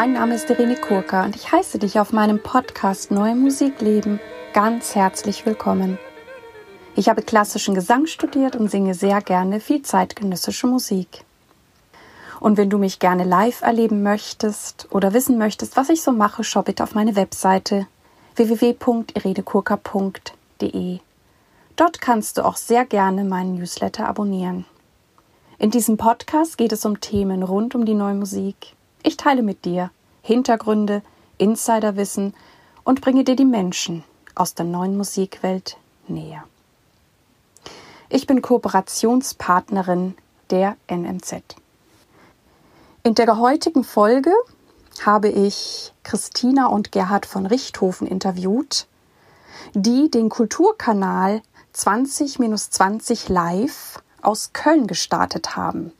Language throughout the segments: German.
Mein Name ist Irene Kurka und ich heiße dich auf meinem Podcast Neue Musik leben ganz herzlich willkommen. Ich habe klassischen Gesang studiert und singe sehr gerne viel zeitgenössische Musik. Und wenn du mich gerne live erleben möchtest oder wissen möchtest, was ich so mache, schau bitte auf meine Webseite www.irenekurka.de. Dort kannst du auch sehr gerne meinen Newsletter abonnieren. In diesem Podcast geht es um Themen rund um die neue Musik. Ich teile mit dir Hintergründe, Insiderwissen und bringe dir die Menschen aus der neuen Musikwelt näher. Ich bin Kooperationspartnerin der NMZ. In der heutigen Folge habe ich Christina und Gerhard von Richthofen interviewt, die den Kulturkanal 20-20 Live aus Köln gestartet haben.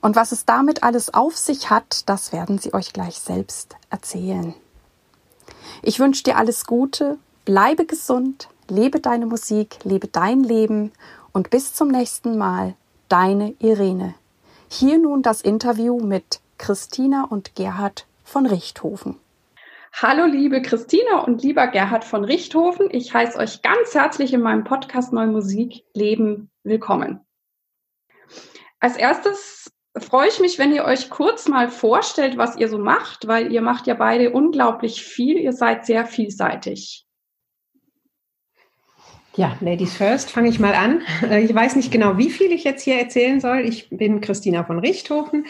Und was es damit alles auf sich hat, das werden sie euch gleich selbst erzählen. Ich wünsche dir alles Gute, bleibe gesund, lebe deine Musik, lebe dein Leben und bis zum nächsten Mal, deine Irene. Hier nun das Interview mit Christina und Gerhard von Richthofen. Hallo liebe Christina und lieber Gerhard von Richthofen. Ich heiße euch ganz herzlich in meinem Podcast Neue Musik Leben willkommen. Als erstes freue ich mich, wenn ihr euch kurz mal vorstellt, was ihr so macht, weil ihr macht ja beide unglaublich viel. Ihr seid sehr vielseitig. Ja, Ladies First, fange ich mal an. Äh, ich weiß nicht genau, wie viel ich jetzt hier erzählen soll. Ich bin Christina von Richthofen,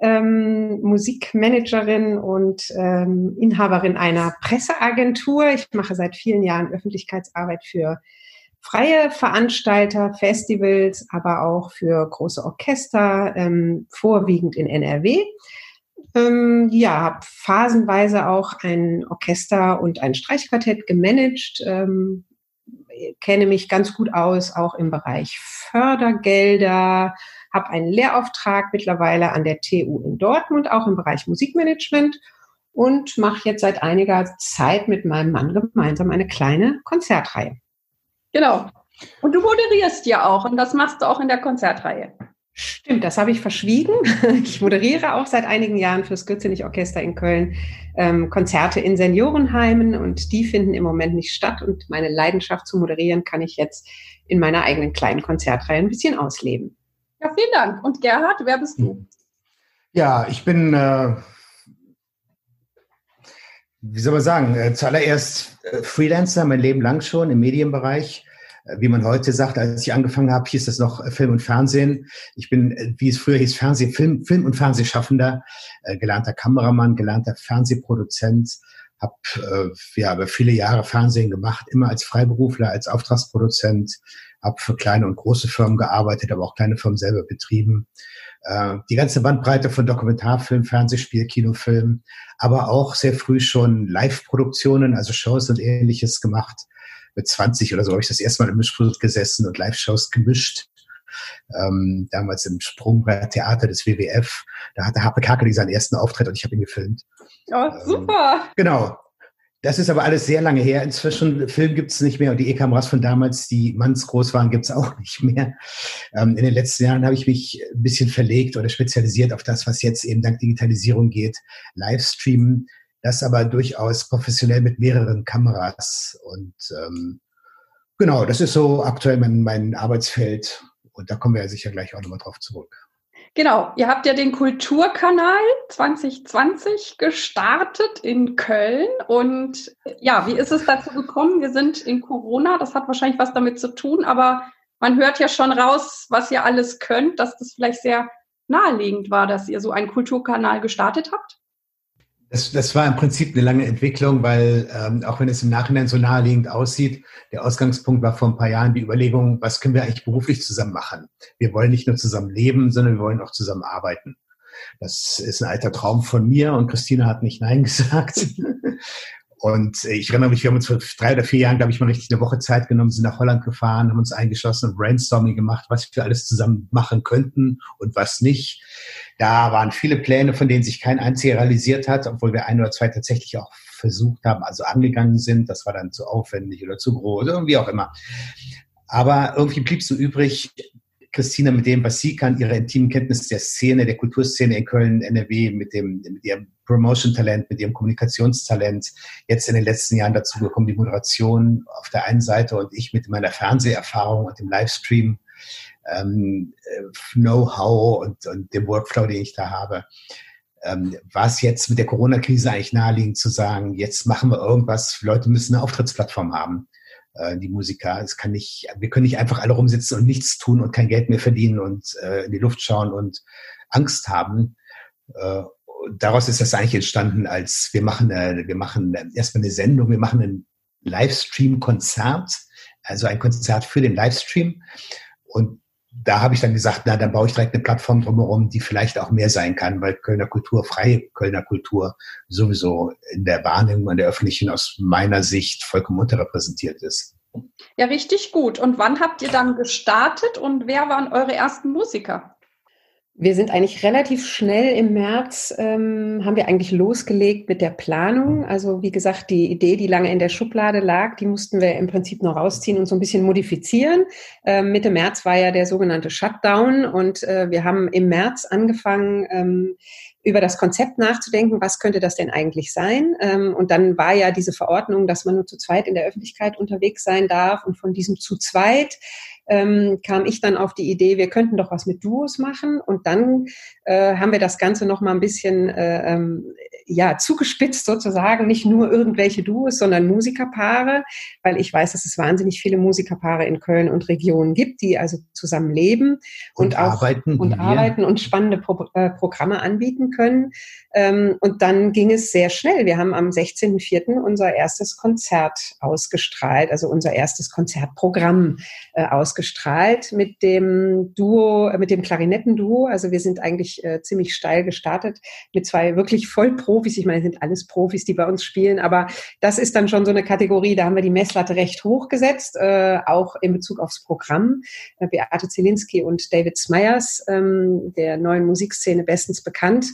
ähm, Musikmanagerin und ähm, Inhaberin einer Presseagentur. Ich mache seit vielen Jahren Öffentlichkeitsarbeit für freie Veranstalter, Festivals, aber auch für große Orchester, ähm, vorwiegend in NRW. Ähm, ja, habe phasenweise auch ein Orchester und ein Streichquartett gemanagt, ähm, kenne mich ganz gut aus, auch im Bereich Fördergelder, habe einen Lehrauftrag mittlerweile an der TU in Dortmund, auch im Bereich Musikmanagement und mache jetzt seit einiger Zeit mit meinem Mann gemeinsam eine kleine Konzertreihe. Genau. Und du moderierst ja auch und das machst du auch in der Konzertreihe. Stimmt, das habe ich verschwiegen. Ich moderiere auch seit einigen Jahren fürs Gürzenich Orchester in Köln ähm, Konzerte in Seniorenheimen und die finden im Moment nicht statt und meine Leidenschaft zu moderieren kann ich jetzt in meiner eigenen kleinen Konzertreihe ein bisschen ausleben. Ja, vielen Dank. Und Gerhard, wer bist du? Ja, ich bin, äh, wie soll man sagen, äh, zuallererst äh, Freelancer, mein Leben lang schon im Medienbereich äh, wie man heute sagt, als ich angefangen habe, hieß das noch Film und Fernsehen. Ich bin, wie es früher hieß, Fernseh, Film, Film und Fernsehschaffender, gelernter Kameramann, gelernter Fernsehproduzent, habe ja, über viele Jahre Fernsehen gemacht, immer als Freiberufler, als Auftragsproduzent, habe für kleine und große Firmen gearbeitet, aber auch kleine Firmen selber betrieben. Äh, die ganze Bandbreite von Dokumentarfilm, Fernsehspiel, Kinofilm, aber auch sehr früh schon Live-Produktionen, also Shows und ähnliches gemacht mit 20 oder so habe ich das erste Mal im Mischpult gesessen und Live-Shows gemischt. Ähm, damals im Sprungbrett Theater des WWF. Da hatte Harpe Kakeli seinen ersten Auftritt und ich habe ihn gefilmt. Oh, super. Ähm, genau. Das ist aber alles sehr lange her. Inzwischen Film gibt es nicht mehr und die E-Kameras von damals, die mannsgroß waren, gibt es auch nicht mehr. Ähm, in den letzten Jahren habe ich mich ein bisschen verlegt oder spezialisiert auf das, was jetzt eben dank Digitalisierung geht. Livestreamen, das aber durchaus professionell mit mehreren Kameras. Und ähm, genau, das ist so aktuell mein, mein Arbeitsfeld. Und da kommen wir ja sicher gleich auch nochmal drauf zurück. Genau, ihr habt ja den Kulturkanal 2020 gestartet in Köln. Und ja, wie ist es dazu gekommen? Wir sind in Corona, das hat wahrscheinlich was damit zu tun, aber man hört ja schon raus, was ihr alles könnt, dass das vielleicht sehr naheliegend war, dass ihr so einen Kulturkanal gestartet habt. Das, das war im Prinzip eine lange Entwicklung, weil ähm, auch wenn es im Nachhinein so naheliegend aussieht, der Ausgangspunkt war vor ein paar Jahren die Überlegung, was können wir eigentlich beruflich zusammen machen? Wir wollen nicht nur zusammen leben, sondern wir wollen auch zusammen arbeiten. Das ist ein alter Traum von mir und Christina hat nicht Nein gesagt. Und ich erinnere mich, wir haben uns vor drei oder vier Jahren, glaube ich, mal richtig eine Woche Zeit genommen, sind nach Holland gefahren, haben uns eingeschlossen und Brainstorming gemacht, was wir alles zusammen machen könnten und was nicht. Da waren viele Pläne, von denen sich kein einziger realisiert hat, obwohl wir ein oder zwei tatsächlich auch versucht haben, also angegangen sind. Das war dann zu aufwendig oder zu groß oder wie auch immer. Aber irgendwie blieb so übrig, Christina mit dem, was sie kann, ihre intimen Kenntnisse der Szene, der Kulturszene in Köln, NRW, mit dem, mit ihrem Promotion-Talent, mit ihrem Kommunikationstalent, jetzt in den letzten Jahren dazu gekommen, die Moderation auf der einen Seite und ich mit meiner Fernseherfahrung und dem Livestream, ähm, äh, Know-how und, und dem Workflow, den ich da habe. Ähm, war es jetzt mit der Corona-Krise eigentlich naheliegend zu sagen, jetzt machen wir irgendwas, Leute müssen eine Auftrittsplattform haben äh, die Musiker. Es kann nicht, wir können nicht einfach alle rumsitzen und nichts tun und kein Geld mehr verdienen und äh, in die Luft schauen und Angst haben. Äh, daraus ist das eigentlich entstanden, als wir machen, äh, wir machen erstmal eine Sendung, wir machen ein Livestream-Konzert, also ein Konzert für den Livestream. Und da habe ich dann gesagt, na, dann baue ich direkt eine Plattform drumherum, die vielleicht auch mehr sein kann, weil Kölner Kultur, freie Kölner Kultur sowieso in der Wahrnehmung an der öffentlichen aus meiner Sicht vollkommen unterrepräsentiert ist. Ja, richtig gut. Und wann habt ihr dann gestartet und wer waren eure ersten Musiker? Wir sind eigentlich relativ schnell im März, ähm, haben wir eigentlich losgelegt mit der Planung. Also wie gesagt, die Idee, die lange in der Schublade lag, die mussten wir im Prinzip noch rausziehen und so ein bisschen modifizieren. Ähm, Mitte März war ja der sogenannte Shutdown und äh, wir haben im März angefangen, ähm, über das Konzept nachzudenken, was könnte das denn eigentlich sein? Ähm, und dann war ja diese Verordnung, dass man nur zu zweit in der Öffentlichkeit unterwegs sein darf. Und von diesem zu zweit ähm, kam ich dann auf die Idee, wir könnten doch was mit Duos machen. Und dann äh, haben wir das Ganze noch mal ein bisschen äh, ähm, ja zugespitzt sozusagen, nicht nur irgendwelche Duos, sondern Musikerpaare, weil ich weiß, dass es wahnsinnig viele Musikerpaare in Köln und Regionen gibt, die also zusammen leben und, und auch arbeiten und arbeiten und spannende Pro äh, Programme anbieten können. Ähm, und dann ging es sehr schnell. Wir haben am 16.04. unser erstes Konzert ausgestrahlt, also unser erstes Konzertprogramm äh, ausgestrahlt mit dem Duo, äh, mit dem Klarinettenduo. Also wir sind eigentlich äh, ziemlich steil gestartet mit zwei wirklich Vollprofis. Ich meine, sind alles Profis, die bei uns spielen, aber das ist dann schon so eine Kategorie, da haben wir die Messlatte recht hoch gesetzt, äh, auch in Bezug aufs Programm. Äh, Beate Zielinski und David Smyers, ähm, der neuen Musikszene bestens bekannt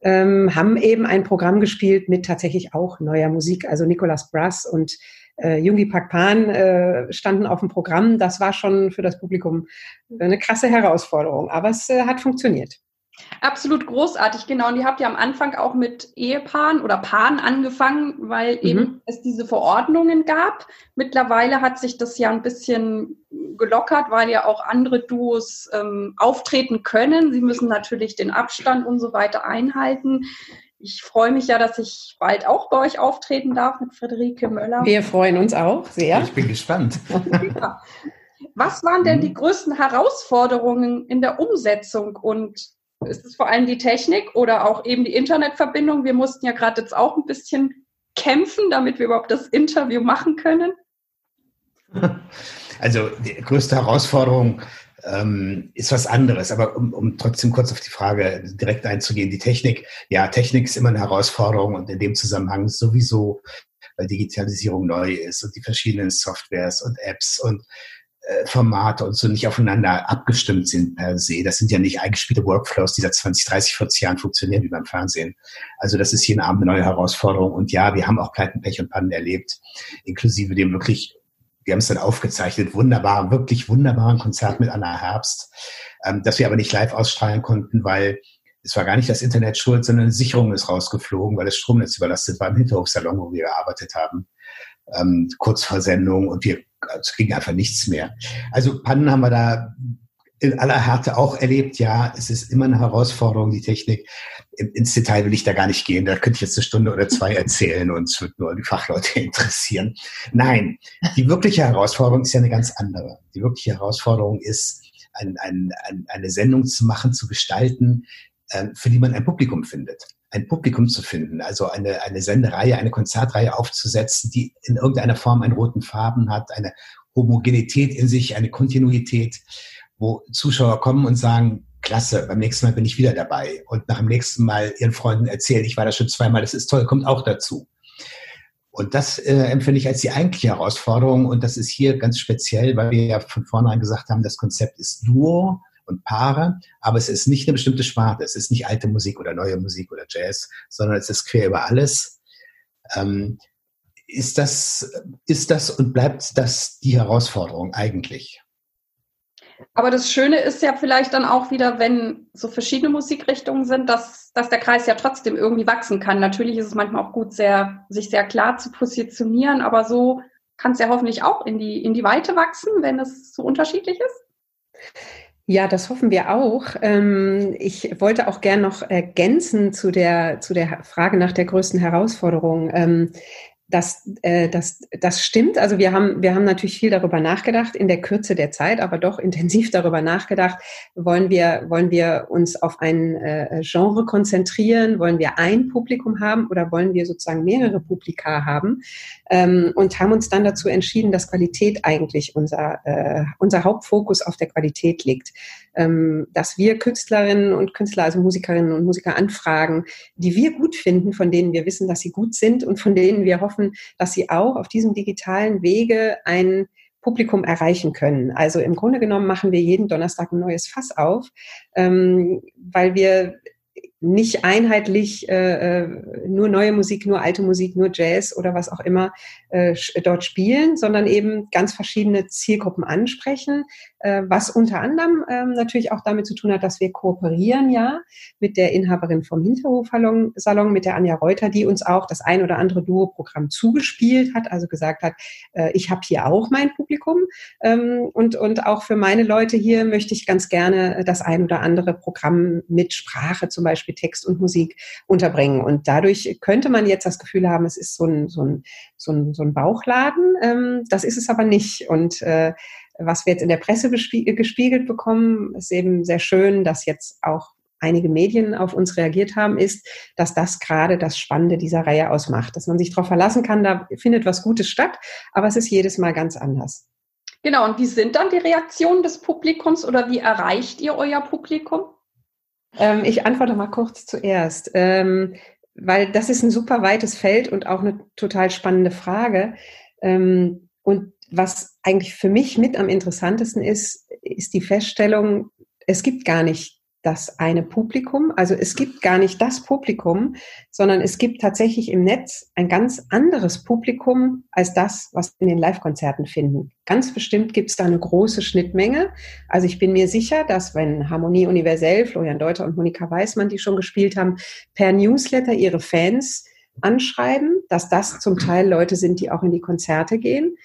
ähm, haben eben ein Programm gespielt mit tatsächlich auch neuer Musik. Also Nicolas Brass und äh, Jungi Pakpan äh, standen auf dem Programm. Das war schon für das Publikum eine krasse Herausforderung, aber es äh, hat funktioniert. Absolut großartig, genau. Und ihr habt ja am Anfang auch mit Ehepaaren oder Paaren angefangen, weil mhm. eben es diese Verordnungen gab. Mittlerweile hat sich das ja ein bisschen gelockert, weil ja auch andere Duos ähm, auftreten können. Sie müssen natürlich den Abstand und so weiter einhalten. Ich freue mich ja, dass ich bald auch bei euch auftreten darf mit Friederike Möller. Wir freuen uns auch sehr. Ich bin gespannt. Was waren denn die größten Herausforderungen in der Umsetzung und ist es vor allem die Technik oder auch eben die Internetverbindung? Wir mussten ja gerade jetzt auch ein bisschen kämpfen, damit wir überhaupt das Interview machen können. Also die größte Herausforderung ähm, ist was anderes. Aber um, um trotzdem kurz auf die Frage direkt einzugehen, die Technik, ja, Technik ist immer eine Herausforderung und in dem Zusammenhang sowieso, weil Digitalisierung neu ist und die verschiedenen Softwares und Apps und äh, Formate und so nicht aufeinander abgestimmt sind per se. Das sind ja nicht eingespielte Workflows, die seit 20, 30, 40 Jahren funktionieren wie beim Fernsehen. Also das ist jeden Abend eine neue Herausforderung. Und ja, wir haben auch Pleiten, Pech und Pannen erlebt, inklusive dem wirklich, wir haben es dann aufgezeichnet, wunderbaren, wirklich wunderbaren Konzert mit Anna Herbst, ähm, das wir aber nicht live ausstrahlen konnten, weil es war gar nicht das Internet schuld, sondern eine Sicherung ist rausgeflogen, weil das Stromnetz überlastet war im Hinterhofsalon, wo wir gearbeitet haben. Ähm, kurz vor Sendung und wir es ging einfach nichts mehr. Also Pannen haben wir da in aller Härte auch erlebt. Ja, es ist immer eine Herausforderung, die Technik. Ins Detail will ich da gar nicht gehen. Da könnte ich jetzt eine Stunde oder zwei erzählen und es wird nur die Fachleute interessieren. Nein, die wirkliche Herausforderung ist ja eine ganz andere. Die wirkliche Herausforderung ist, ein, ein, ein, eine Sendung zu machen, zu gestalten, äh, für die man ein Publikum findet ein Publikum zu finden, also eine, eine Sendereihe, eine Konzertreihe aufzusetzen, die in irgendeiner Form einen roten Farben hat, eine Homogenität in sich, eine Kontinuität, wo Zuschauer kommen und sagen, klasse, beim nächsten Mal bin ich wieder dabei und nach dem nächsten Mal ihren Freunden erzählen, ich war da schon zweimal, das ist toll, kommt auch dazu. Und das äh, empfinde ich als die eigentliche Herausforderung und das ist hier ganz speziell, weil wir ja von vornherein gesagt haben, das Konzept ist Duo, und Paare, aber es ist nicht eine bestimmte Sparte. Es ist nicht alte Musik oder neue Musik oder Jazz, sondern es ist quer über alles. Ähm, ist das, ist das und bleibt das die Herausforderung eigentlich? Aber das Schöne ist ja vielleicht dann auch wieder, wenn so verschiedene Musikrichtungen sind, dass, dass der Kreis ja trotzdem irgendwie wachsen kann. Natürlich ist es manchmal auch gut, sehr, sich sehr klar zu positionieren, aber so kann es ja hoffentlich auch in die, in die Weite wachsen, wenn es so unterschiedlich ist. Ja, das hoffen wir auch. Ähm, ich wollte auch gern noch ergänzen zu der, zu der Frage nach der größten Herausforderung. Das, äh, das, das stimmt. Also wir haben, wir haben natürlich viel darüber nachgedacht in der Kürze der Zeit, aber doch intensiv darüber nachgedacht. Wollen wir, wollen wir uns auf ein äh, Genre konzentrieren? Wollen wir ein Publikum haben oder wollen wir sozusagen mehrere Publika haben? Ähm, und haben uns dann dazu entschieden, dass Qualität eigentlich unser, äh, unser Hauptfokus auf der Qualität liegt. Ähm, dass wir Künstlerinnen und Künstler, also Musikerinnen und Musiker anfragen, die wir gut finden, von denen wir wissen, dass sie gut sind und von denen wir hoffen, hoffen, dass sie auch auf diesem digitalen Wege ein Publikum erreichen können. Also im Grunde genommen machen wir jeden Donnerstag ein neues Fass auf, ähm, weil wir nicht einheitlich äh, äh, nur neue Musik, nur alte Musik, nur Jazz oder was auch immer äh, dort spielen, sondern eben ganz verschiedene Zielgruppen ansprechen, was unter anderem ähm, natürlich auch damit zu tun hat, dass wir kooperieren ja mit der Inhaberin vom Hinterhofsalon, Salon, mit der Anja Reuter, die uns auch das ein oder andere Duo-Programm zugespielt hat, also gesagt hat, äh, ich habe hier auch mein Publikum ähm, und, und auch für meine Leute hier möchte ich ganz gerne das ein oder andere Programm mit Sprache zum Beispiel Text und Musik unterbringen. Und dadurch könnte man jetzt das Gefühl haben, es ist so ein, so ein, so ein, so ein Bauchladen. Ähm, das ist es aber nicht. Und äh, was wir jetzt in der Presse gespiegelt bekommen, ist eben sehr schön, dass jetzt auch einige Medien auf uns reagiert haben, ist, dass das gerade das Spannende dieser Reihe ausmacht, dass man sich darauf verlassen kann, da findet was Gutes statt, aber es ist jedes Mal ganz anders. Genau, und wie sind dann die Reaktionen des Publikums oder wie erreicht ihr euer Publikum? Ähm, ich antworte mal kurz zuerst, ähm, weil das ist ein super weites Feld und auch eine total spannende Frage. Ähm, und was eigentlich für mich mit am interessantesten ist, ist die Feststellung, es gibt gar nicht das eine Publikum. Also es gibt gar nicht das Publikum, sondern es gibt tatsächlich im Netz ein ganz anderes Publikum als das, was in den Live-Konzerten finden. Ganz bestimmt gibt es da eine große Schnittmenge. Also ich bin mir sicher, dass wenn Harmonie Universell, Florian Deuter und Monika Weißmann, die schon gespielt haben, per Newsletter ihre Fans anschreiben, dass das zum Teil Leute sind, die auch in die Konzerte gehen.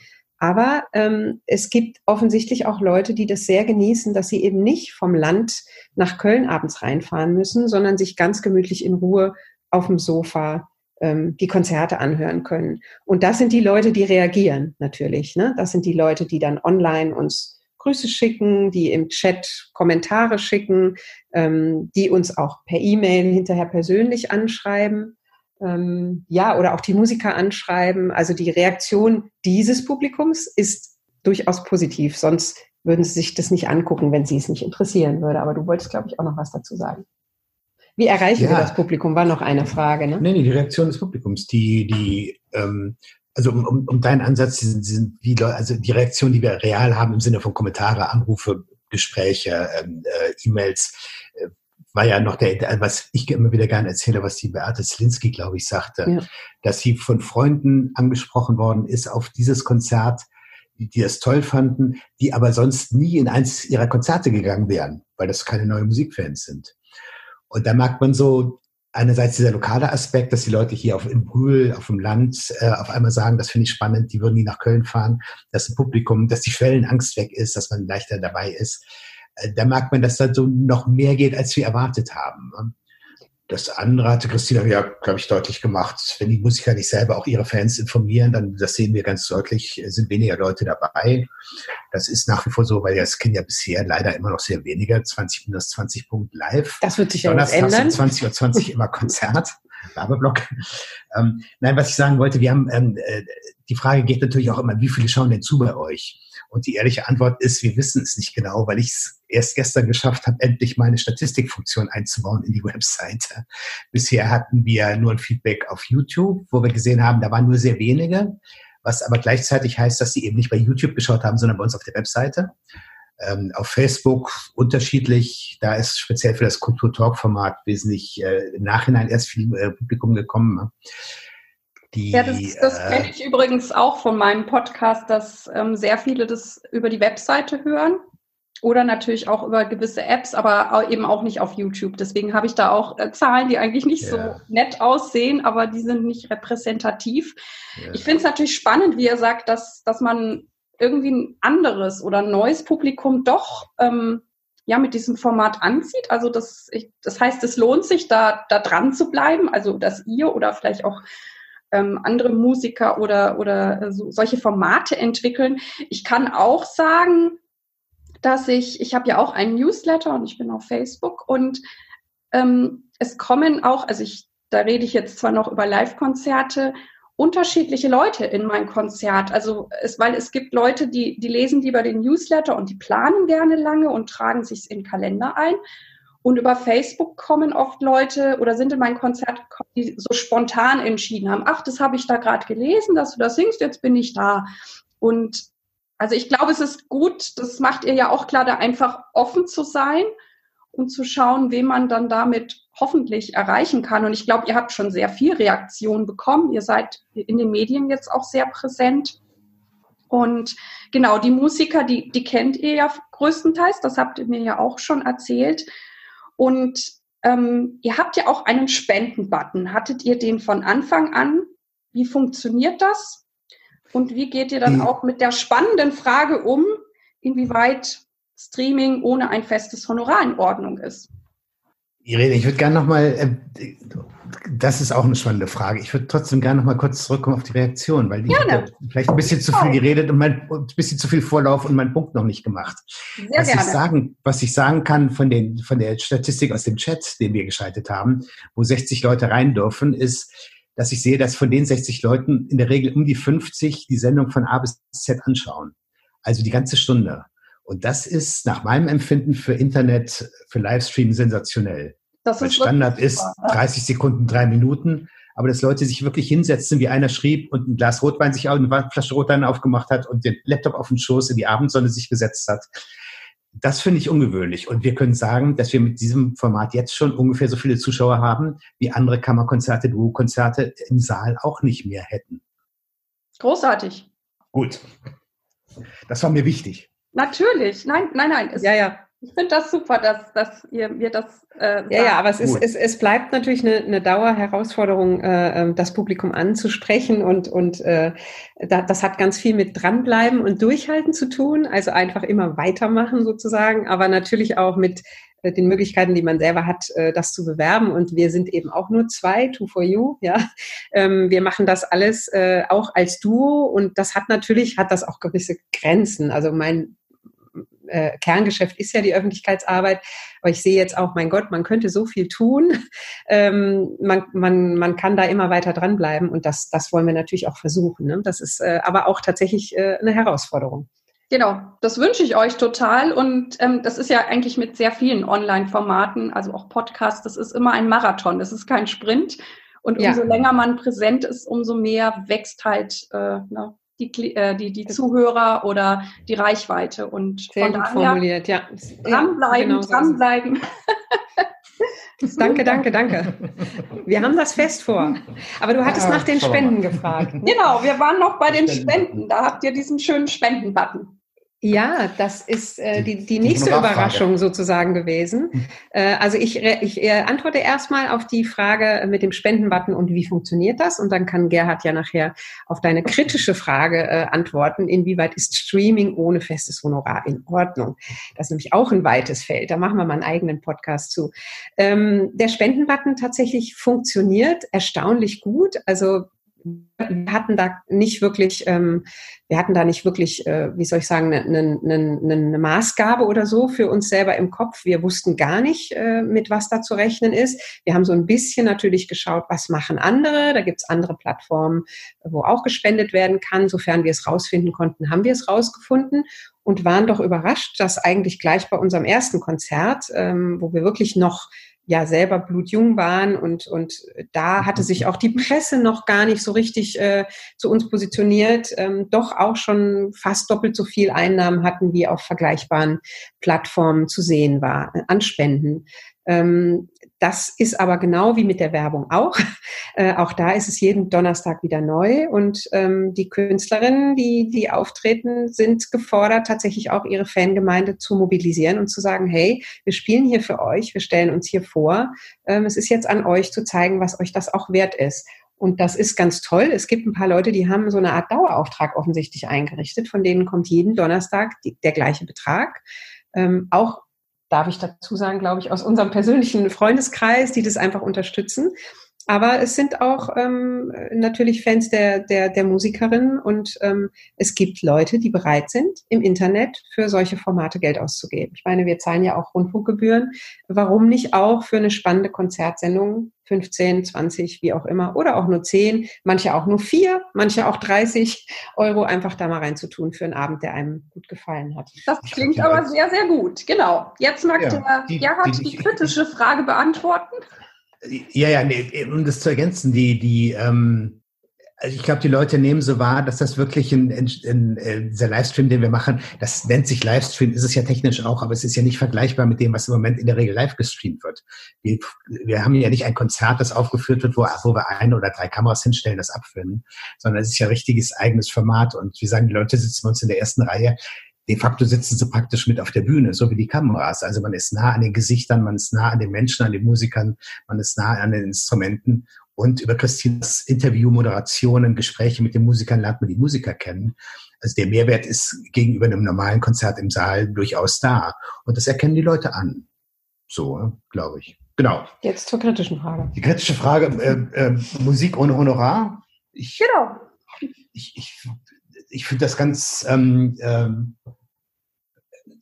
Aber ähm, es gibt offensichtlich auch Leute, die das sehr genießen, dass sie eben nicht vom Land nach Köln abends reinfahren müssen, sondern sich ganz gemütlich in Ruhe auf dem Sofa ähm, die Konzerte anhören können. Und das sind die Leute, die reagieren natürlich. Ne? Das sind die Leute, die dann online uns Grüße schicken, die im Chat Kommentare schicken, ähm, die uns auch per E-Mail hinterher persönlich anschreiben ähm, ja, oder auch die Musiker anschreiben. Also die Reaktion dieses Publikums ist durchaus positiv. Sonst würden sie sich das nicht angucken, wenn sie es nicht interessieren würde. Aber du wolltest, glaube ich, auch noch was dazu sagen. Wie erreichen ja. wir das Publikum? War noch eine Frage, ne? Nee, nee, die Reaktion des Publikums, die, die, ähm, also um, um, um deinen Ansatz, die sind, die sind wie Leute, also die Reaktion, die wir real haben im Sinne von Kommentare, Anrufe, Gespräche, ähm, äh, E-Mails, äh, war ja noch der, was ich immer wieder gerne erzähle, was die Beate Zlinski, glaube ich, sagte, ja. dass sie von Freunden angesprochen worden ist auf dieses Konzert, die, die das toll fanden, die aber sonst nie in eins ihrer Konzerte gegangen wären, weil das keine neuen Musikfans sind. Und da merkt man so einerseits dieser lokale Aspekt, dass die Leute hier auf, im Brühl, auf dem Land äh, auf einmal sagen, das finde ich spannend, die würden nie nach Köln fahren, dass ein Publikum, dass die Schwellenangst weg ist, dass man leichter dabei ist. Äh, da merkt man, dass da so noch mehr geht, als wir erwartet haben. Ne? Das andere hatte Christina ja, glaube ich, deutlich gemacht. Wenn die Musiker nicht selber auch ihre Fans informieren, dann, das sehen wir ganz deutlich, sind weniger Leute dabei. Das ist nach wie vor so, weil das kennen ja bisher leider immer noch sehr weniger. 20 minus 20 Punkte live. Das wird sich ja jetzt ändern. 20 Uhr 20 immer Konzert. Werbeblock. Ähm, nein, was ich sagen wollte, wir haben, ähm, äh, die Frage geht natürlich auch immer, wie viele schauen denn zu bei euch? Und die ehrliche Antwort ist, wir wissen es nicht genau, weil ich es erst gestern geschafft habe, endlich meine Statistikfunktion einzubauen in die Webseite. Bisher hatten wir nur ein Feedback auf YouTube, wo wir gesehen haben, da waren nur sehr wenige, was aber gleichzeitig heißt, dass sie eben nicht bei YouTube geschaut haben, sondern bei uns auf der Webseite. Ähm, auf Facebook unterschiedlich. Da ist speziell für das Kultur-Talk-Format wesentlich äh, im Nachhinein erst viel äh, Publikum gekommen. Die, ja, das, das äh, kenne ich übrigens auch von meinem Podcast, dass ähm, sehr viele das über die Webseite hören. Oder natürlich auch über gewisse Apps, aber eben auch nicht auf YouTube. Deswegen habe ich da auch äh, Zahlen, die eigentlich nicht ja. so nett aussehen, aber die sind nicht repräsentativ. Ja. Ich finde es natürlich spannend, wie er sagt, dass, dass man irgendwie ein anderes oder ein neues Publikum doch ähm, ja mit diesem Format anzieht. Also das, ich, das heißt, es lohnt sich, da, da dran zu bleiben, also dass ihr oder vielleicht auch ähm, andere Musiker oder, oder äh, so, solche Formate entwickeln. Ich kann auch sagen, dass ich, ich habe ja auch einen Newsletter und ich bin auf Facebook und ähm, es kommen auch, also ich, da rede ich jetzt zwar noch über Live-Konzerte, unterschiedliche Leute in mein Konzert. Also es, weil es gibt Leute, die, die lesen lieber den Newsletter und die planen gerne lange und tragen sich in den Kalender ein. Und über Facebook kommen oft Leute oder sind in mein Konzert, die so spontan entschieden haben, ach, das habe ich da gerade gelesen, dass du das singst, jetzt bin ich da. Und also ich glaube, es ist gut, das macht ihr ja auch klar, da einfach offen zu sein und zu schauen, wen man dann damit hoffentlich erreichen kann. Und ich glaube, ihr habt schon sehr viel Reaktion bekommen. Ihr seid in den Medien jetzt auch sehr präsent. Und genau, die Musiker, die, die kennt ihr ja größtenteils, das habt ihr mir ja auch schon erzählt. Und ähm, ihr habt ja auch einen Spendenbutton. Hattet ihr den von Anfang an? Wie funktioniert das? Und wie geht ihr dann auch mit der spannenden Frage um, inwieweit Streaming ohne ein festes Honorar in Ordnung ist? Irene, ich würde gerne nochmal, äh, das ist auch eine spannende Frage. Ich würde trotzdem gerne nochmal kurz zurückkommen auf die Reaktion, weil ich habe vielleicht ein bisschen zu viel geredet und mein, ein bisschen zu viel Vorlauf und meinen Punkt noch nicht gemacht. Sehr was gerne. Ich sagen, was ich sagen kann von, den, von der Statistik aus dem Chat, den wir geschaltet haben, wo 60 Leute rein dürfen, ist, dass ich sehe, dass von den 60 Leuten in der Regel um die 50 die Sendung von A bis Z anschauen. Also die ganze Stunde. Und das ist nach meinem Empfinden für Internet, für Livestream sensationell. Das ist Standard ist 30 Sekunden, drei Minuten. Aber dass Leute sich wirklich hinsetzen, wie einer schrieb und ein Glas Rotwein sich auch eine Flasche Rotwein aufgemacht hat und den Laptop auf den Schoß in die Abendsonne sich gesetzt hat das finde ich ungewöhnlich. Und wir können sagen, dass wir mit diesem Format jetzt schon ungefähr so viele Zuschauer haben, wie andere Kammerkonzerte, Duo-Konzerte im Saal auch nicht mehr hätten. Großartig. Gut. Das war mir wichtig. Natürlich. Nein, nein, nein. Es, ja, ja. Ich finde das super, dass, dass ihr mir das. Äh, ja, ja, aber es, ist, es, es bleibt natürlich eine, eine Dauerherausforderung, äh, ähm, das Publikum anzusprechen und, und äh, da, das hat ganz viel mit dranbleiben und durchhalten zu tun, also einfach immer weitermachen sozusagen, aber natürlich auch mit äh, den Möglichkeiten, die man selber hat, äh, das zu bewerben. Und wir sind eben auch nur zwei, Two for You, ja. Ähm, wir machen das alles äh, auch als Duo und das hat natürlich, hat das auch gewisse Grenzen. Also mein äh, Kerngeschäft ist ja die Öffentlichkeitsarbeit. Aber ich sehe jetzt auch, mein Gott, man könnte so viel tun. Ähm, man, man, man kann da immer weiter dranbleiben und das, das wollen wir natürlich auch versuchen. Ne? Das ist äh, aber auch tatsächlich äh, eine Herausforderung. Genau, das wünsche ich euch total. Und ähm, das ist ja eigentlich mit sehr vielen Online-Formaten, also auch Podcasts, das ist immer ein Marathon, das ist kein Sprint. Und umso ja. länger man präsent ist, umso mehr wächst halt äh, ne, die, äh, die, die Zuhörer oder die Reichweite. Und Sehr von gut formuliert, ja. Dranbleiben, genau dranbleiben. danke, danke, danke. Wir haben das fest vor. Aber du hattest ja, nach den Spenden gefragt. Genau, wir waren noch bei den Spenden. Da habt ihr diesen schönen Spenden-Button. Ja, das ist äh, die, die nächste Überraschung sozusagen gewesen. Hm. Äh, also ich, ich äh, antworte erstmal auf die Frage mit dem Spendenbutton und wie funktioniert das? Und dann kann Gerhard ja nachher auf deine kritische Frage äh, antworten, inwieweit ist Streaming ohne festes Honorar in Ordnung? Das ist nämlich auch ein weites Feld. Da machen wir mal einen eigenen Podcast zu. Ähm, der Spendenbutton tatsächlich funktioniert erstaunlich gut. Also wir hatten da nicht wirklich, ähm, wir hatten da nicht wirklich, äh, wie soll ich sagen, eine, eine, eine, Maßgabe oder so für uns selber im Kopf. Wir wussten gar nicht, äh, mit was da zu rechnen ist. Wir haben so ein bisschen natürlich geschaut, was machen andere. Da gibt's andere Plattformen, wo auch gespendet werden kann. Sofern wir es rausfinden konnten, haben wir es rausgefunden und waren doch überrascht, dass eigentlich gleich bei unserem ersten Konzert, ähm, wo wir wirklich noch ja selber blutjung waren und, und da hatte sich auch die Presse noch gar nicht so richtig äh, zu uns positioniert, ähm, doch auch schon fast doppelt so viel Einnahmen hatten, wie auf vergleichbaren Plattformen zu sehen war, an Spenden. Ähm, das ist aber genau wie mit der Werbung auch. Äh, auch da ist es jeden Donnerstag wieder neu und ähm, die Künstlerinnen, die, die auftreten, sind gefordert, tatsächlich auch ihre Fangemeinde zu mobilisieren und zu sagen, hey, wir spielen hier für euch, wir stellen uns hier vor. Ähm, es ist jetzt an euch zu zeigen, was euch das auch wert ist. Und das ist ganz toll. Es gibt ein paar Leute, die haben so eine Art Dauerauftrag offensichtlich eingerichtet. Von denen kommt jeden Donnerstag die, der gleiche Betrag. Ähm, auch darf ich dazu sagen, glaube ich, aus unserem persönlichen Freundeskreis, die das einfach unterstützen. Aber es sind auch ähm, natürlich Fans der, der, der Musikerin und ähm, es gibt Leute, die bereit sind, im Internet für solche Formate Geld auszugeben. Ich meine, wir zahlen ja auch Rundfunkgebühren. Warum nicht auch für eine spannende Konzertsendung 15, 20, wie auch immer, oder auch nur 10, manche auch nur 4, manche auch 30 Euro einfach da mal reinzutun für einen Abend, der einem gut gefallen hat. Das klingt aber sehr, sehr gut. Genau. Jetzt mag ja, der Gerhard die, die, die kritische Frage beantworten. Ja, ja, nee, um das zu ergänzen, die, die, ähm, also ich glaube, die Leute nehmen so wahr, dass das wirklich ein, ein, ein, äh, dieser Livestream, den wir machen, das nennt sich Livestream, ist es ja technisch auch, aber es ist ja nicht vergleichbar mit dem, was im Moment in der Regel live gestreamt wird. Wir, wir haben ja nicht ein Konzert, das aufgeführt wird, wo, wo wir ein oder drei Kameras hinstellen, das abfilmen, sondern es ist ja richtiges eigenes Format und wir sagen, die Leute sitzen uns in der ersten Reihe de facto sitzen sie praktisch mit auf der Bühne, so wie die Kameras. Also man ist nah an den Gesichtern, man ist nah an den Menschen, an den Musikern, man ist nah an den Instrumenten. Und über Christinas Interview, Moderationen, Gespräche mit den Musikern lernt man die Musiker kennen. Also der Mehrwert ist gegenüber einem normalen Konzert im Saal durchaus da. Und das erkennen die Leute an. So, glaube ich. Genau. Jetzt zur kritischen Frage. Die kritische Frage, äh, äh, Musik ohne Honorar. Ich, genau. Ich, ich ich finde das ganz, ähm, ähm,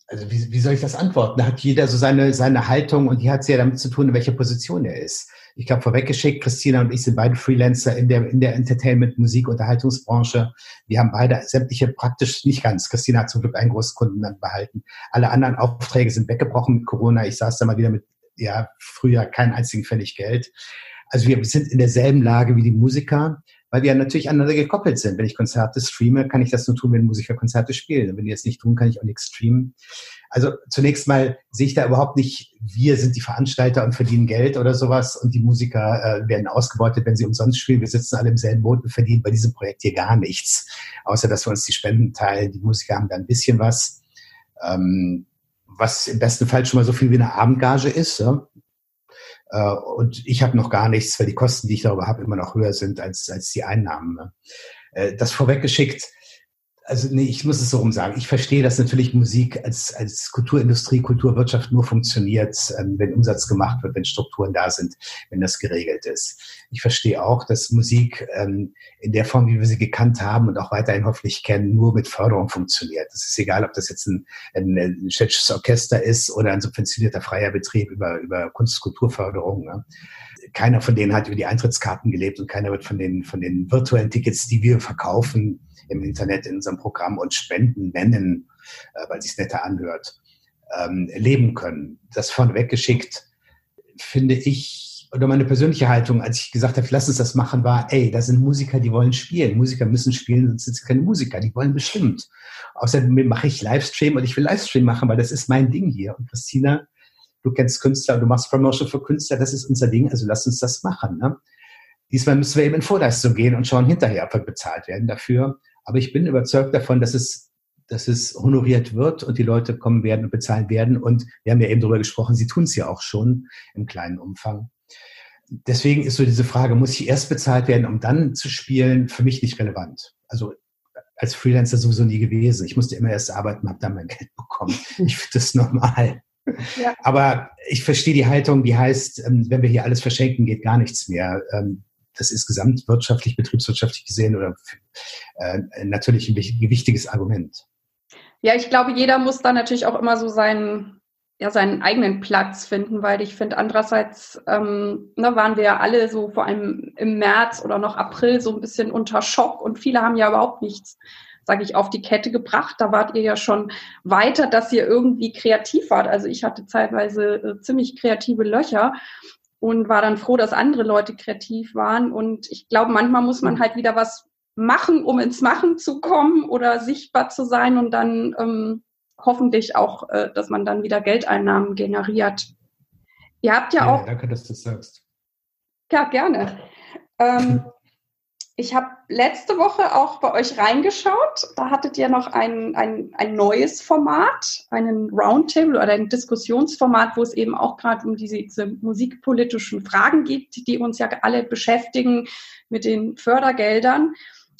also wie, wie soll ich das antworten? Da hat jeder so seine, seine Haltung und die hat sehr damit zu tun, in welcher Position er ist. Ich glaube, vorweggeschickt, Christina und ich sind beide Freelancer in der, in der Entertainment, Musik, Unterhaltungsbranche. Wir haben beide sämtliche praktisch nicht ganz. Christina hat zum Glück einen großen Kunden dann behalten. Alle anderen Aufträge sind weggebrochen mit Corona. Ich saß da mal wieder mit, ja, früher keinen einzigen Pfennig Geld. Also wir sind in derselben Lage wie die Musiker weil wir natürlich aneinander gekoppelt sind. Wenn ich Konzerte streame, kann ich das nur tun, wenn Musiker Konzerte spielen. Und wenn die das nicht tun, kann ich auch nichts streamen. Also zunächst mal sehe ich da überhaupt nicht, wir sind die Veranstalter und verdienen Geld oder sowas und die Musiker äh, werden ausgebeutet, wenn sie umsonst spielen. Wir sitzen alle im selben Boot und verdienen bei diesem Projekt hier gar nichts, außer dass wir uns die Spenden teilen. Die Musiker haben da ein bisschen was, ähm, was im besten Fall schon mal so viel wie eine Abendgage ist. Ja? Äh, und ich habe noch gar nichts, weil die Kosten, die ich darüber habe, immer noch höher sind als, als die Einnahmen. Ne? Äh, das vorweggeschickt, also nee, ich muss es so rum sagen. Ich verstehe, dass natürlich Musik als, als Kulturindustrie, Kulturwirtschaft nur funktioniert, ähm, wenn Umsatz gemacht wird, wenn Strukturen da sind, wenn das geregelt ist. Ich verstehe auch, dass Musik ähm, in der Form, wie wir sie gekannt haben und auch weiterhin hoffentlich kennen, nur mit Förderung funktioniert. Es ist egal, ob das jetzt ein, ein, ein städtisches Orchester ist oder ein subventionierter freier Betrieb über, über Kunst- und Kulturförderung. Ne? Keiner von denen hat über die Eintrittskarten gelebt und keiner wird von den, von den virtuellen Tickets, die wir verkaufen, im Internet in unserem Programm und Spenden nennen, äh, weil sich netter anhört, ähm, leben können. Das vorneweg geschickt, finde ich, oder meine persönliche Haltung, als ich gesagt habe, lass uns das machen, war, ey, da sind Musiker, die wollen spielen. Musiker müssen spielen, sonst sind sie keine Musiker, die wollen bestimmt. Außerdem mache ich Livestream und ich will Livestream machen, weil das ist mein Ding hier. Und Christina, du kennst Künstler, du machst Promotion für Künstler, das ist unser Ding, also lass uns das machen. Ne? Diesmal müssen wir eben in Vorleistung gehen und schauen hinterher, ob wir bezahlt werden dafür. Aber ich bin überzeugt davon, dass es, dass es honoriert wird und die Leute kommen werden und bezahlen werden. Und wir haben ja eben darüber gesprochen, sie tun es ja auch schon im kleinen Umfang. Deswegen ist so diese Frage, muss ich erst bezahlt werden, um dann zu spielen, für mich nicht relevant. Also als Freelancer sowieso nie gewesen. Ich musste immer erst arbeiten, habe dann mein Geld bekommen. Ich finde das normal. Ja. Aber ich verstehe die Haltung, die heißt, ähm, wenn wir hier alles verschenken, geht gar nichts mehr. Das ist gesamtwirtschaftlich, betriebswirtschaftlich gesehen oder äh, natürlich ein gewichtiges Argument. Ja, ich glaube, jeder muss da natürlich auch immer so seinen, ja, seinen eigenen Platz finden, weil ich finde, andererseits ähm, ne, waren wir ja alle so vor allem im März oder noch April so ein bisschen unter Schock und viele haben ja überhaupt nichts, sage ich, auf die Kette gebracht. Da wart ihr ja schon weiter, dass ihr irgendwie kreativ wart. Also ich hatte zeitweise äh, ziemlich kreative Löcher und war dann froh, dass andere Leute kreativ waren. Und ich glaube, manchmal muss man halt wieder was machen, um ins Machen zu kommen oder sichtbar zu sein und dann ähm, hoffentlich auch, äh, dass man dann wieder Geldeinnahmen generiert. Ihr habt ja, ja auch. Danke, dass du das sagst. Ja, gerne. Ähm, ich habe letzte Woche auch bei euch reingeschaut. Da hattet ihr noch ein, ein, ein neues Format, einen Roundtable oder ein Diskussionsformat, wo es eben auch gerade um diese, diese musikpolitischen Fragen geht, die uns ja alle beschäftigen mit den Fördergeldern.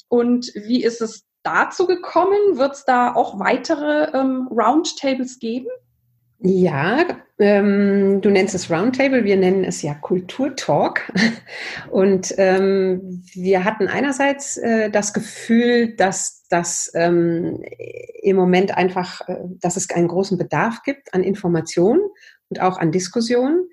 Und wie ist es dazu gekommen? Wird es da auch weitere ähm, Roundtables geben? Ja, ähm, du nennst es Roundtable, wir nennen es ja Kulturtalk. Und ähm, wir hatten einerseits äh, das Gefühl, dass das ähm, im Moment einfach, äh, dass es einen großen Bedarf gibt an Informationen und auch an Diskussionen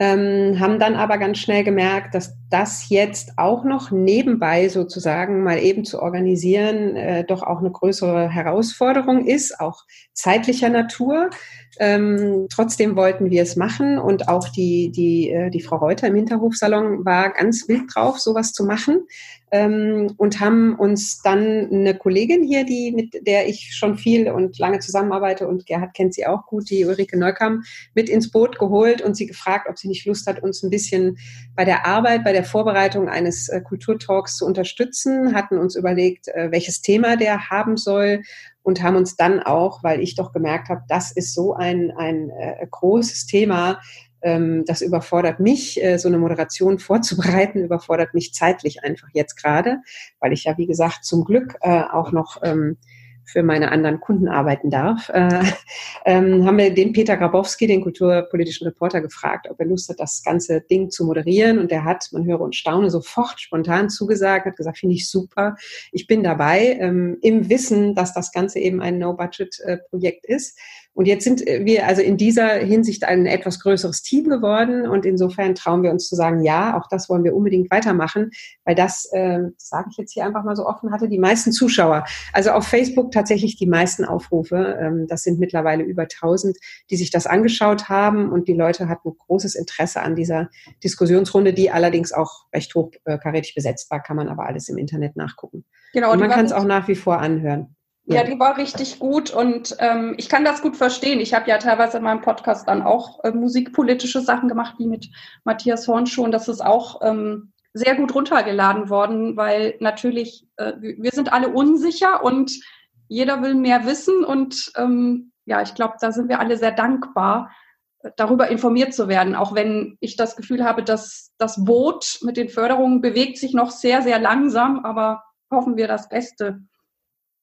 ähm, haben dann aber ganz schnell gemerkt, dass das jetzt auch noch nebenbei sozusagen mal eben zu organisieren, äh, doch auch eine größere Herausforderung ist, auch zeitlicher Natur. Ähm, trotzdem wollten wir es machen und auch die, die, äh, die Frau Reuter im Hinterhofsalon war ganz wild drauf, sowas zu machen und haben uns dann eine Kollegin hier, die mit der ich schon viel und lange zusammenarbeite und Gerhard kennt sie auch gut, die Ulrike Neukam, mit ins Boot geholt und sie gefragt, ob sie nicht Lust hat, uns ein bisschen bei der Arbeit, bei der Vorbereitung eines äh, Kulturtalks zu unterstützen, hatten uns überlegt, äh, welches Thema der haben soll und haben uns dann auch, weil ich doch gemerkt habe, das ist so ein, ein äh, großes Thema, ähm, das überfordert mich, äh, so eine Moderation vorzubereiten, überfordert mich zeitlich einfach jetzt gerade, weil ich ja, wie gesagt, zum Glück äh, auch noch ähm, für meine anderen Kunden arbeiten darf, äh, ähm, haben wir den Peter Grabowski, den kulturpolitischen Reporter, gefragt, ob er Lust hat, das ganze Ding zu moderieren. Und der hat, man höre und staune, sofort spontan zugesagt, hat gesagt, finde ich super, ich bin dabei, ähm, im Wissen, dass das Ganze eben ein No-Budget-Projekt ist. Und jetzt sind wir also in dieser Hinsicht ein etwas größeres Team geworden und insofern trauen wir uns zu sagen, ja, auch das wollen wir unbedingt weitermachen, weil das, äh, sage ich jetzt hier einfach mal so offen, hatte die meisten Zuschauer. Also auf Facebook tatsächlich die meisten Aufrufe. Ähm, das sind mittlerweile über 1000, die sich das angeschaut haben und die Leute hatten großes Interesse an dieser Diskussionsrunde, die allerdings auch recht hochkarätig besetzt war, kann man aber alles im Internet nachgucken. Genau, und man kann es auch nach wie vor anhören. Ja, die war richtig gut und ähm, ich kann das gut verstehen. Ich habe ja teilweise in meinem Podcast dann auch äh, musikpolitische Sachen gemacht, wie mit Matthias Horn schon. Das ist auch ähm, sehr gut runtergeladen worden, weil natürlich äh, wir sind alle unsicher und jeder will mehr wissen und ähm, ja, ich glaube, da sind wir alle sehr dankbar, äh, darüber informiert zu werden, auch wenn ich das Gefühl habe, dass das Boot mit den Förderungen bewegt sich noch sehr, sehr langsam, aber hoffen wir das Beste.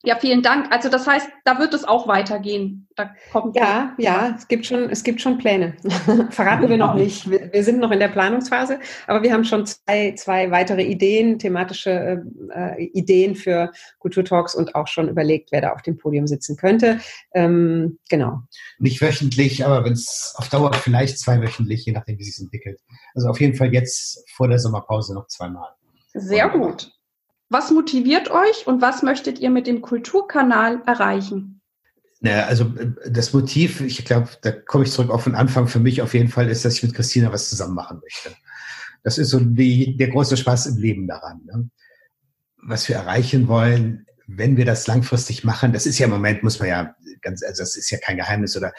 Ja, vielen Dank. Also das heißt, da wird es auch weitergehen. Da kommt ja, ja, es gibt schon, es gibt schon Pläne. Verraten wir noch nicht. Wir, wir, sind noch in der Planungsphase, aber wir haben schon zwei, zwei weitere Ideen, thematische äh, Ideen für Kulturtalks und auch schon überlegt, wer da auf dem Podium sitzen könnte. Ähm, genau. Nicht wöchentlich, aber wenn es auf Dauer vielleicht zweiwöchentlich, je nachdem, wie sich entwickelt. Also auf jeden Fall jetzt vor der Sommerpause noch zweimal. Sehr gut. Was motiviert euch und was möchtet ihr mit dem Kulturkanal erreichen? Naja, also äh, das Motiv, ich glaube, da komme ich zurück auf den Anfang für mich auf jeden Fall, ist, dass ich mit Christina was zusammen machen möchte. Das ist so die, der große Spaß im Leben daran. Ne? Was wir erreichen wollen, wenn wir das langfristig machen, das ist ja im Moment, muss man ja ganz, also das ist ja kein Geheimnis oder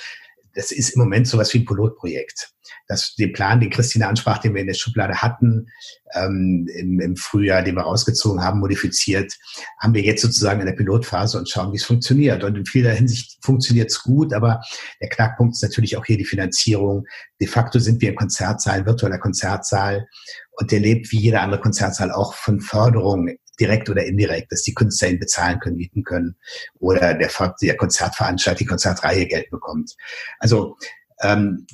das ist im Moment sowas wie ein Pilotprojekt. Das, den Plan, den Christina ansprach, den wir in der Schublade hatten, ähm, im, im Frühjahr, den wir rausgezogen haben, modifiziert, haben wir jetzt sozusagen in der Pilotphase und schauen, wie es funktioniert. Und in vieler Hinsicht funktioniert es gut, aber der Knackpunkt ist natürlich auch hier die Finanzierung. De facto sind wir im Konzertsaal, virtueller Konzertsaal und der lebt wie jeder andere Konzertsaal auch von Förderung direkt oder indirekt, dass die Künstler ihn bezahlen können, mieten können oder der, der Konzertveranstalter, die Konzertreihe Geld bekommt. Also ähm,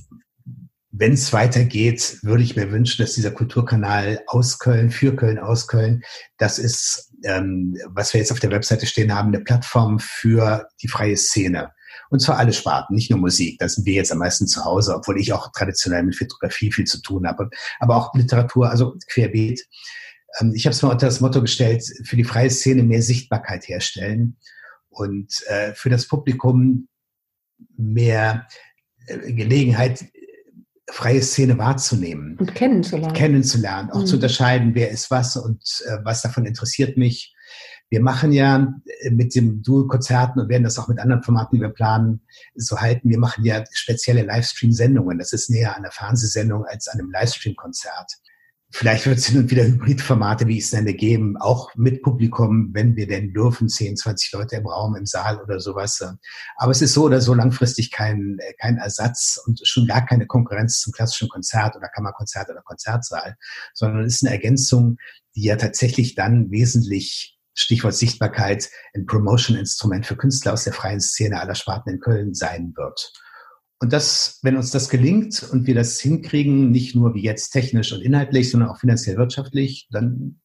wenn es weitergeht, würde ich mir wünschen, dass dieser Kulturkanal aus Köln, für Köln, aus Köln, das ist, ähm, was wir jetzt auf der Webseite stehen haben, eine Plattform für die freie Szene. Und zwar alle Sparten, nicht nur Musik. Da sind wir jetzt am meisten zu Hause, obwohl ich auch traditionell mit Fotografie viel zu tun habe. Aber auch Literatur, also querbeet. Ähm, ich habe es mal unter das Motto gestellt, für die freie Szene mehr Sichtbarkeit herstellen und äh, für das Publikum mehr äh, Gelegenheit, freie Szene wahrzunehmen. Und kennenzulernen. Kennenzulernen, auch mhm. zu unterscheiden, wer ist was und äh, was davon interessiert mich. Wir machen ja äh, mit dem Duo-Konzerten und werden das auch mit anderen Formaten, die wir planen, so halten. Wir machen ja spezielle Livestream-Sendungen. Das ist näher an der Fernsehsendung als an einem Livestream-Konzert. Vielleicht wird es hin und wieder Hybridformate, wie es nenne, geben, auch mit Publikum, wenn wir denn dürfen, 10, 20 Leute im Raum, im Saal oder sowas. Aber es ist so oder so langfristig kein, kein Ersatz und schon gar keine Konkurrenz zum klassischen Konzert oder Kammerkonzert oder Konzertsaal, sondern es ist eine Ergänzung, die ja tatsächlich dann wesentlich Stichwort Sichtbarkeit, ein Promotion-Instrument für Künstler aus der freien Szene aller Sparten in Köln sein wird. Und das, wenn uns das gelingt und wir das hinkriegen, nicht nur wie jetzt technisch und inhaltlich, sondern auch finanziell wirtschaftlich, dann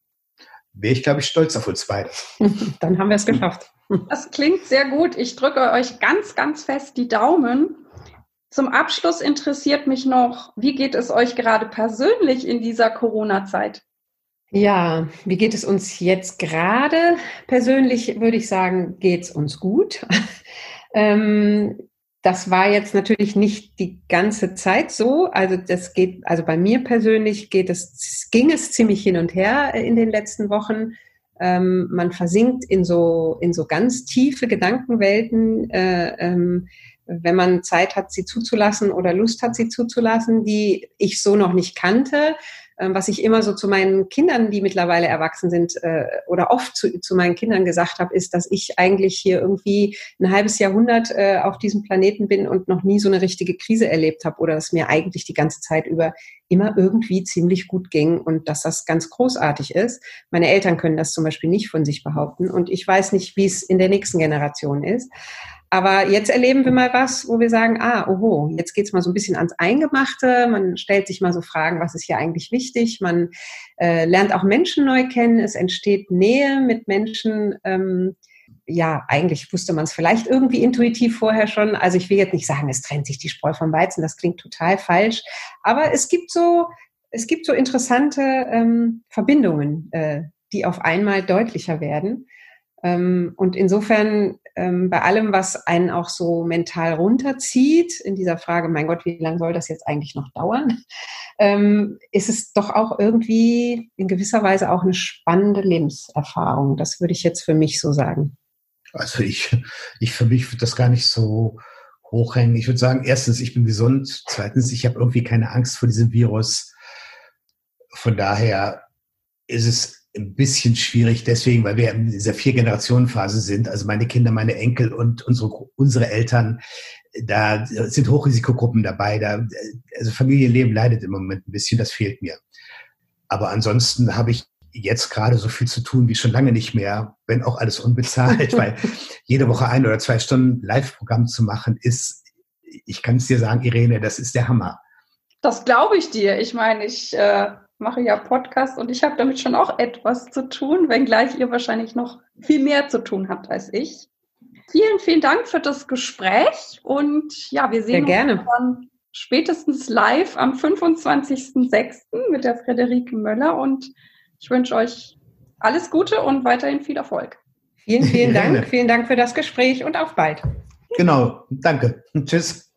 wäre ich, glaube ich, stolz auf uns beide. dann haben wir es geschafft. Das klingt sehr gut. Ich drücke euch ganz, ganz fest die Daumen. Zum Abschluss interessiert mich noch, wie geht es euch gerade persönlich in dieser Corona-Zeit? Ja, wie geht es uns jetzt gerade? Persönlich würde ich sagen, geht es uns gut. ähm, das war jetzt natürlich nicht die ganze Zeit so. Also das geht, also bei mir persönlich geht es, ging es ziemlich hin und her in den letzten Wochen. Ähm, man versinkt in so, in so ganz tiefe Gedankenwelten, äh, ähm, wenn man Zeit hat, sie zuzulassen oder Lust hat, sie zuzulassen, die ich so noch nicht kannte. Ähm, was ich immer so zu meinen Kindern, die mittlerweile erwachsen sind, äh, oder oft zu, zu meinen Kindern gesagt habe, ist, dass ich eigentlich hier irgendwie ein halbes Jahrhundert äh, auf diesem Planeten bin und noch nie so eine richtige Krise erlebt habe oder dass mir eigentlich die ganze Zeit über immer irgendwie ziemlich gut ging und dass das ganz großartig ist. Meine Eltern können das zum Beispiel nicht von sich behaupten und ich weiß nicht, wie es in der nächsten Generation ist. Aber jetzt erleben wir mal was, wo wir sagen, ah, oho, jetzt geht's mal so ein bisschen ans Eingemachte. Man stellt sich mal so Fragen, was ist hier eigentlich wichtig? Man äh, lernt auch Menschen neu kennen. Es entsteht Nähe mit Menschen. Ähm, ja, eigentlich wusste man es vielleicht irgendwie intuitiv vorher schon. Also ich will jetzt nicht sagen, es trennt sich die Spreu vom Weizen. Das klingt total falsch. Aber es gibt so, es gibt so interessante ähm, Verbindungen, äh, die auf einmal deutlicher werden. Ähm, und insofern ähm, bei allem, was einen auch so mental runterzieht, in dieser Frage, mein Gott, wie lange soll das jetzt eigentlich noch dauern, ähm, ist es doch auch irgendwie in gewisser Weise auch eine spannende Lebenserfahrung. Das würde ich jetzt für mich so sagen. Also ich, ich für mich würde das gar nicht so hochhängen. Ich würde sagen, erstens, ich bin gesund. Zweitens, ich habe irgendwie keine Angst vor diesem Virus. Von daher ist es ein bisschen schwierig deswegen, weil wir in dieser Vier-Generationen-Phase sind. Also meine Kinder, meine Enkel und unsere, unsere Eltern, da sind Hochrisikogruppen dabei. Da, also Familienleben leidet im Moment ein bisschen, das fehlt mir. Aber ansonsten habe ich jetzt gerade so viel zu tun wie schon lange nicht mehr, wenn auch alles unbezahlt, weil jede Woche ein oder zwei Stunden Live-Programm zu machen ist, ich kann es dir sagen, Irene, das ist der Hammer. Das glaube ich dir. Ich meine, ich äh, mache ja Podcast und ich habe damit schon auch etwas zu tun, wenngleich ihr wahrscheinlich noch viel mehr zu tun habt als ich. Vielen, vielen Dank für das Gespräch und ja, wir sehen Sehr uns dann spätestens live am 25.06. mit der Frederike Möller und ich wünsche euch alles Gute und weiterhin viel Erfolg. Vielen, vielen Dank. Vielen Dank für das Gespräch und auf bald. Genau, danke. Tschüss.